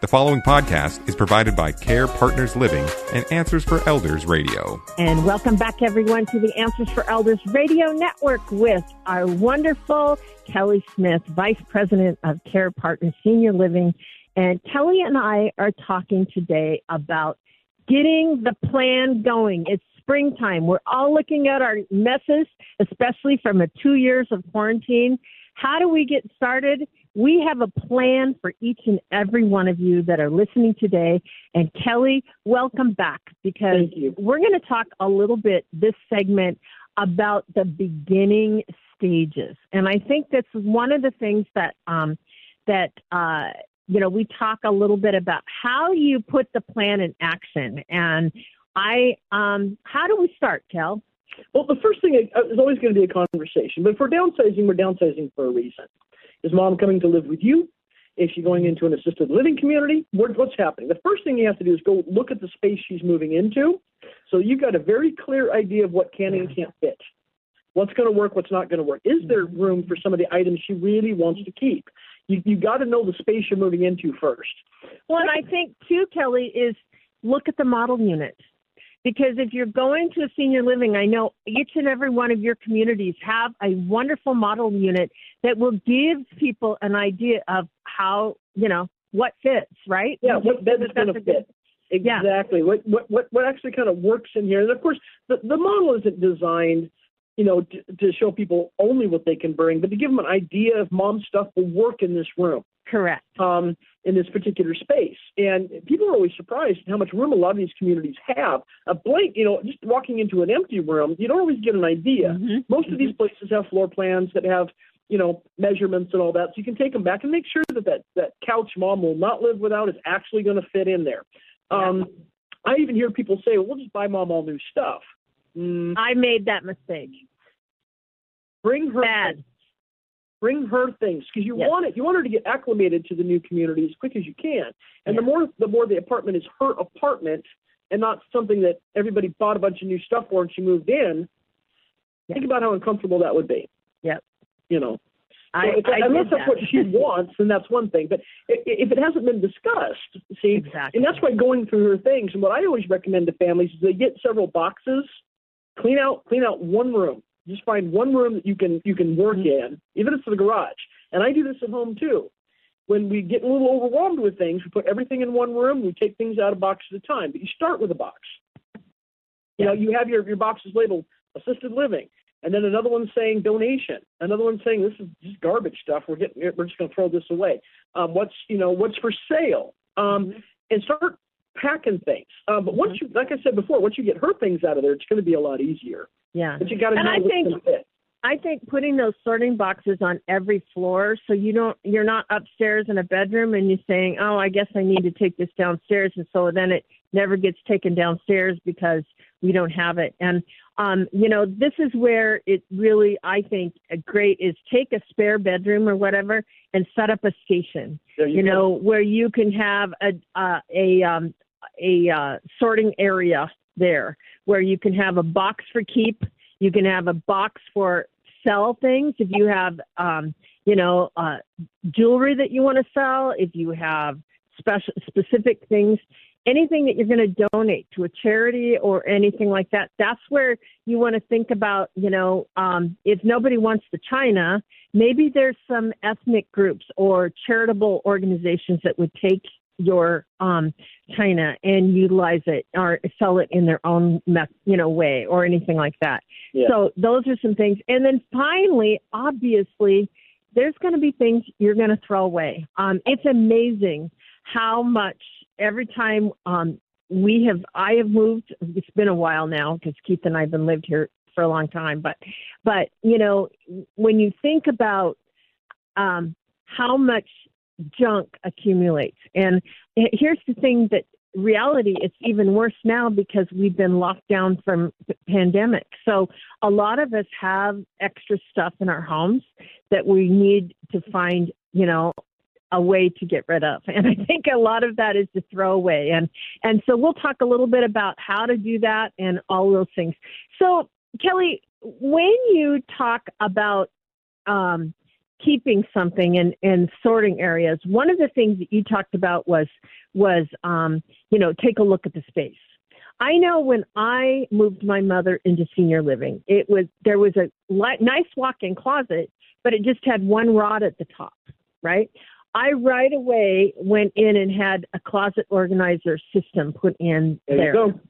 The following podcast is provided by Care Partners Living and Answers for Elders Radio. And welcome back, everyone, to the Answers for Elders Radio Network with our wonderful Kelly Smith, Vice President of Care Partners Senior Living. And Kelly and I are talking today about getting the plan going. It's springtime. We're all looking at our messes, especially from a two years of quarantine. How do we get started? We have a plan for each and every one of you that are listening today. And Kelly, welcome back because we're going to talk a little bit this segment about the beginning stages. And I think that's one of the things that um, that uh, you know we talk a little bit about how you put the plan in action. And I, um, how do we start, Kel? Well, the first thing is always going to be a conversation. But for downsizing, we're downsizing for a reason. Is mom coming to live with you? Is she going into an assisted living community? what's happening? The first thing you have to do is go look at the space she's moving into. So you've got a very clear idea of what can and can't fit. What's going to work, what's not going to work. Is there mm-hmm. room for some of the items she really wants to keep? You you got to know the space you're moving into first. Well, and I think too, Kelly, is look at the model unit. Because if you're going to a senior living, I know each and every one of your communities have a wonderful model unit that will give people an idea of how, you know, what fits, right? Yeah, what bed is going to fit. Exactly. Yeah. What, what what what actually kind of works in here, and of course, the the model isn't designed, you know, to, to show people only what they can bring, but to give them an idea of mom stuff will work in this room. Correct. Um, in this particular space. And people are always surprised how much room a lot of these communities have. A blank, you know, just walking into an empty room, you don't always get an idea. Mm-hmm. Most of these places have floor plans that have, you know, measurements and all that. So you can take them back and make sure that that, that couch mom will not live without is actually going to fit in there. Um, I even hear people say, well, we'll just buy mom all new stuff. Mm. I made that mistake. Bring her Bad bring her things because you yes. want it you want her to get acclimated to the new community as quick as you can and the more the more the apartment is her apartment and not something that everybody bought a bunch of new stuff for and she moved in think about how uncomfortable that would be yep you know I, so I unless that's what she wants, then that's one thing. But if it hasn't been discussed, see, exactly. and that's why going through her things. And what I always recommend to families is they get several boxes, clean out, clean out one room, just find one room that you can you can work mm-hmm. in, even if it's the garage. And I do this at home too. When we get a little overwhelmed with things, we put everything in one room. We take things out of box at a time. But you start with a box. You know, you have your your boxes labeled assisted living, and then another one saying donation, another one saying this is just garbage stuff. We're getting we're just going to throw this away. Um, what's you know what's for sale, um, mm-hmm. and start packing things. Uh, but once mm-hmm. you, like I said before, once you get her things out of there, it's going to be a lot easier. Yeah. But you got to know I think, I think putting those sorting boxes on every floor so you don't you're not upstairs in a bedroom and you're saying, "Oh, I guess I need to take this downstairs." And so then it never gets taken downstairs because we don't have it. And um, you know, this is where it really I think great is take a spare bedroom or whatever and set up a station. You, you know, where you can have a uh, a um, a uh, sorting area there where you can have a box for keep, you can have a box for sell things if you have um, you know uh, jewelry that you want to sell, if you have special specific things, anything that you're going to donate to a charity or anything like that. That's where you want to think about you know um, if nobody wants the china, maybe there's some ethnic groups or charitable organizations that would take your um, china and utilize it or sell it in their own you know way or anything like that. Yeah. So those are some things. And then finally, obviously, there's going to be things you're going to throw away. Um, it's amazing how much every time um, we have I have moved. It's been a while now because Keith and I have been lived here for a long time. But but you know when you think about um, how much junk accumulates. And here's the thing that reality it's even worse now because we've been locked down from the pandemic so a lot of us have extra stuff in our homes that we need to find you know a way to get rid of and i think a lot of that is to throw away and and so we'll talk a little bit about how to do that and all those things so kelly when you talk about um, keeping something and and sorting areas. One of the things that you talked about was was um, you know take a look at the space. I know when I moved my mother into senior living, it was there was a li- nice walk-in closet, but it just had one rod at the top, right? I right away went in and had a closet organizer system put in There there. you go.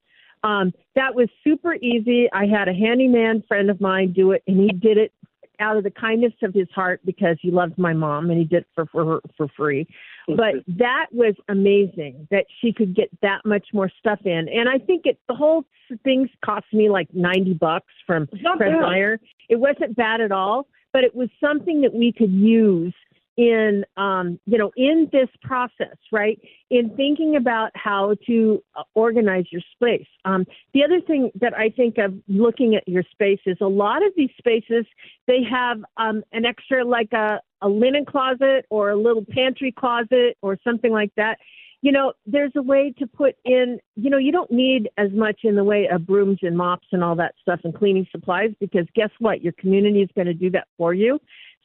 Um, that was super easy. I had a handyman friend of mine do it, and he did it out of the kindness of his heart because he loved my mom, and he did it for for for free. But that was amazing that she could get that much more stuff in, and I think it the whole things cost me like ninety bucks from Fred. Meyer. It wasn't bad at all, but it was something that we could use in um, you know in this process, right? In thinking about how to uh, organize your space. Um, the other thing that I think of looking at your space is a lot of these spaces they have um, an extra like a, a linen closet or a little pantry closet or something like that. You know, there's a way to put in, you know, you don't need as much in the way of brooms and mops and all that stuff and cleaning supplies because guess what? Your community is going to do that for you.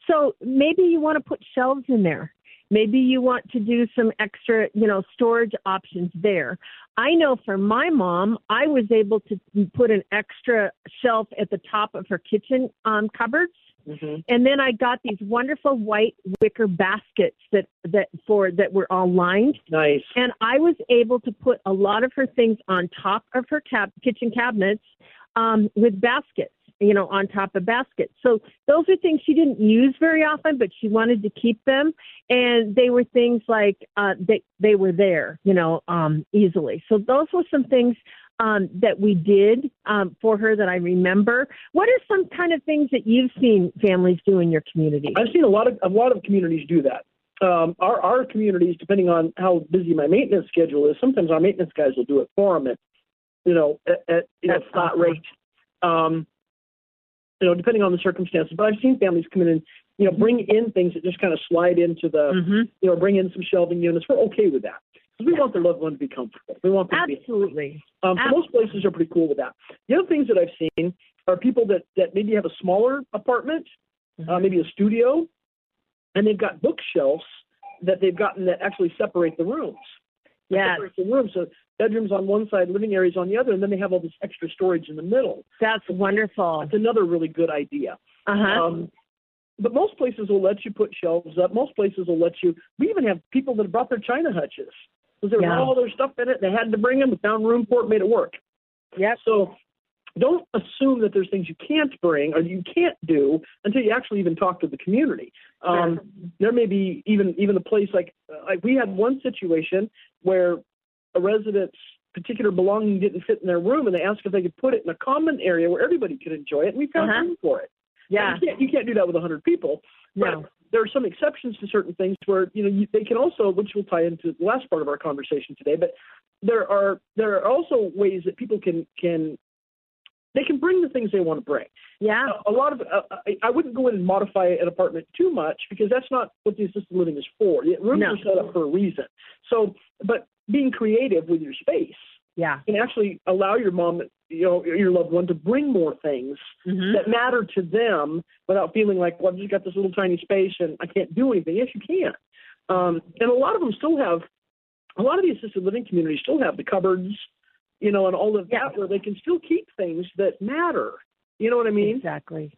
So maybe you want to put shelves in there. Maybe you want to do some extra, you know, storage options there. I know for my mom, I was able to put an extra shelf at the top of her kitchen um, cupboards. Mhm. And then I got these wonderful white wicker baskets that that for that were all lined. Nice. And I was able to put a lot of her things on top of her cab- kitchen cabinets um, with baskets, you know, on top of baskets. So those are things she didn't use very often, but she wanted to keep them. And they were things like uh, they they were there, you know, um, easily. So those were some things um, that we did um, for her that I remember. What are some kind of things that you've seen families do in your community? I've seen a lot of a lot of communities do that. Um, our our communities, depending on how busy my maintenance schedule is, sometimes our maintenance guys will do it for them at you know at, at you know flat awesome. rate. Um, you know, depending on the circumstances. But I've seen families come in and you know bring in things that just kind of slide into the hmm you know bring in some shelving units. We're okay with that because we want their loved one to be comfortable. We want them to be Absolutely. um, so most places are pretty cool with that. The other things that I've seen are people that, that maybe have a smaller apartment, uh, maybe a studio, and they've got bookshelves that they've gotten that actually separate the rooms. Separate the rooms. So bedrooms on one side, living areas on the other, and then they have all this extra storage in the middle. that's wonderful. That's another really good idea. Uh huh. Um, but most places will let you put shelves up. Most places will let you. We even have people that have brought their china hutches because there was Yeah. all their stuff in it. They had to bring them. We found room for it, made it work. Yeah. So don't assume that there's things you can't bring or you can't do until you actually even talk to the community. Um, there may be even even a place like like we had one situation where a resident's particular belonging didn't fit in their room, and they asked if they could put it in a common area where everybody could enjoy it, and we found Uh-huh. room for it. Yeah. you can't, you can't do that with 100 people. But No. there are some exceptions to certain things where you know you, they can also, which will tie into the last part of our conversation today. But there are there are also ways that people can can they can bring the things they want to bring. Yeah. A, a lot of uh, I, I wouldn't go in and modify an apartment too much because that's not what the assisted living is for. The Rooms No. are set up for a reason. So, but being creative with your space Yeah. can actually allow your mom, you know, your loved one to bring more things hmm that matter to them without feeling like, well, I've just got this little tiny space and I can't do anything. Yes, you can. Um, and a lot of them still have, a lot of the assisted living communities still have the cupboards, you know, and all of Yeah. that where they can still keep things that matter. You know what I mean? Exactly.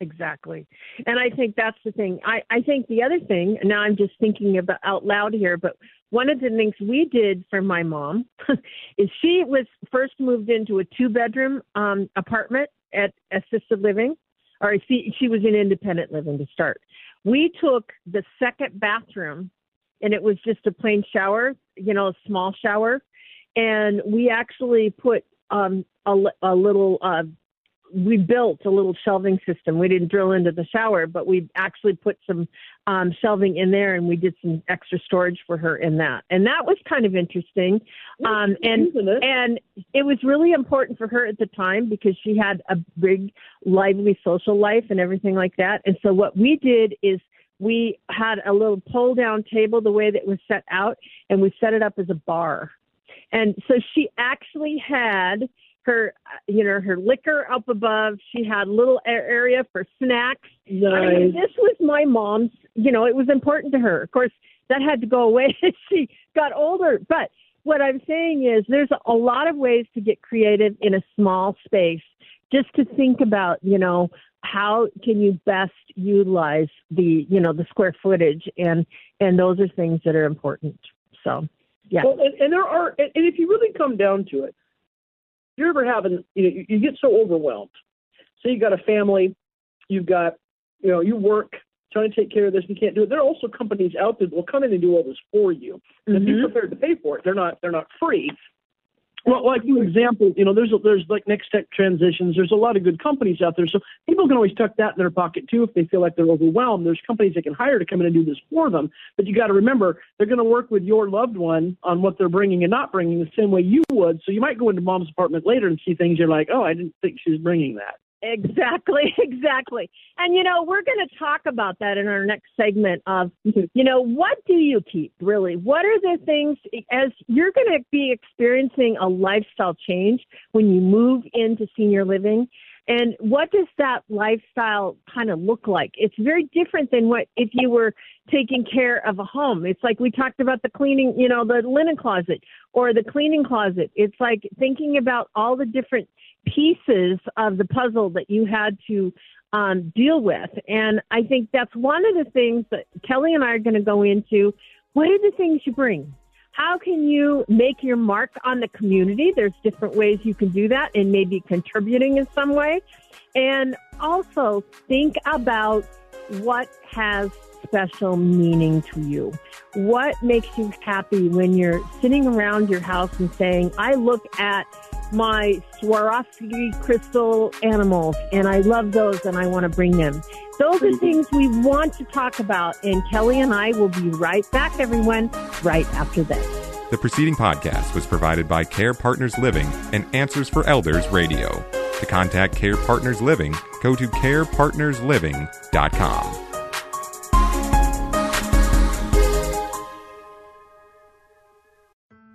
Exactly. And I think that's the thing. I, I think the other thing, and now I'm just thinking about out loud here, but one of the things we did for my mom is she was first moved into a two bedroom um, apartment at assisted living, or she, she was in independent living to start. We took the second bathroom and it was just a plain shower, you know, a small shower. And we actually put um, a, a little uh, we built a little shelving system. We didn't drill into the shower, but we actually put some um, shelving in there, and we did some extra storage for her in that. And that was kind of interesting. Um, and and it was really important for her at the time because she had a big, lively social life and everything like that. And so what we did is we had a little pull down table the way that it was set out, and we set it up as a bar. And so she actually had her, you know, her liquor up above. She had little area for snacks. Nice. I mean, this was my mom's. You know, it was important to her. Of course, that had to go away as she got older. But what I'm saying is, there's a lot of ways to get creative in a small space. Just to think about, you know, how can you best utilize the, you know, the square footage, and and those are things that are important. So, yeah. Well, and, and there are, and if you really come down to it, you're ever having, you know, you, you get so overwhelmed. So you've got a family, you've got, you know, you work trying to take care of this, you can't do it. There are also companies out there that will come in and do all this for you. And Mhm. be prepared to pay for it. They're not, they're not free. Well, like you example, you know, there's a, there's like Next Tech Transitions. There's a lot of good companies out there, so people can always tuck that in their pocket too if they feel like they're overwhelmed. There's companies they can hire to come in and do this for them, but you got to remember they're going to work with your loved one on what they're bringing and not bringing the same way you would. So you might go into mom's apartment later and see things you're like, oh, I didn't think she was bringing that. Exactly, exactly. And you know, we're going to talk about that in our next segment of, mm-hmm. you know, what do you keep really? What are the things as you're going to be experiencing a lifestyle change when you move into senior living? And what does that lifestyle kind of look like? It's very different than what if you were taking care of a home. It's like we talked about the cleaning, you know, the linen closet or the cleaning closet. It's like thinking about all the different pieces of the puzzle that you had to um, deal with. And I think that's one of the things that Kelly and I are going to go into. What are the things you bring? How can you make your mark on the community? There's different ways you can do that and maybe contributing in some way. And also think about what has special meaning to you. What makes you happy when you're sitting around your house and saying, I look at my Swarovski crystal animals and I love those and I want to bring them. Those are things we want to talk about and Kelly and I will be right back everyone right after this. The preceding podcast was provided by Care Partners Living and Answers for Elders Radio. To contact Care Partners Living, go to carepartnersliving.com.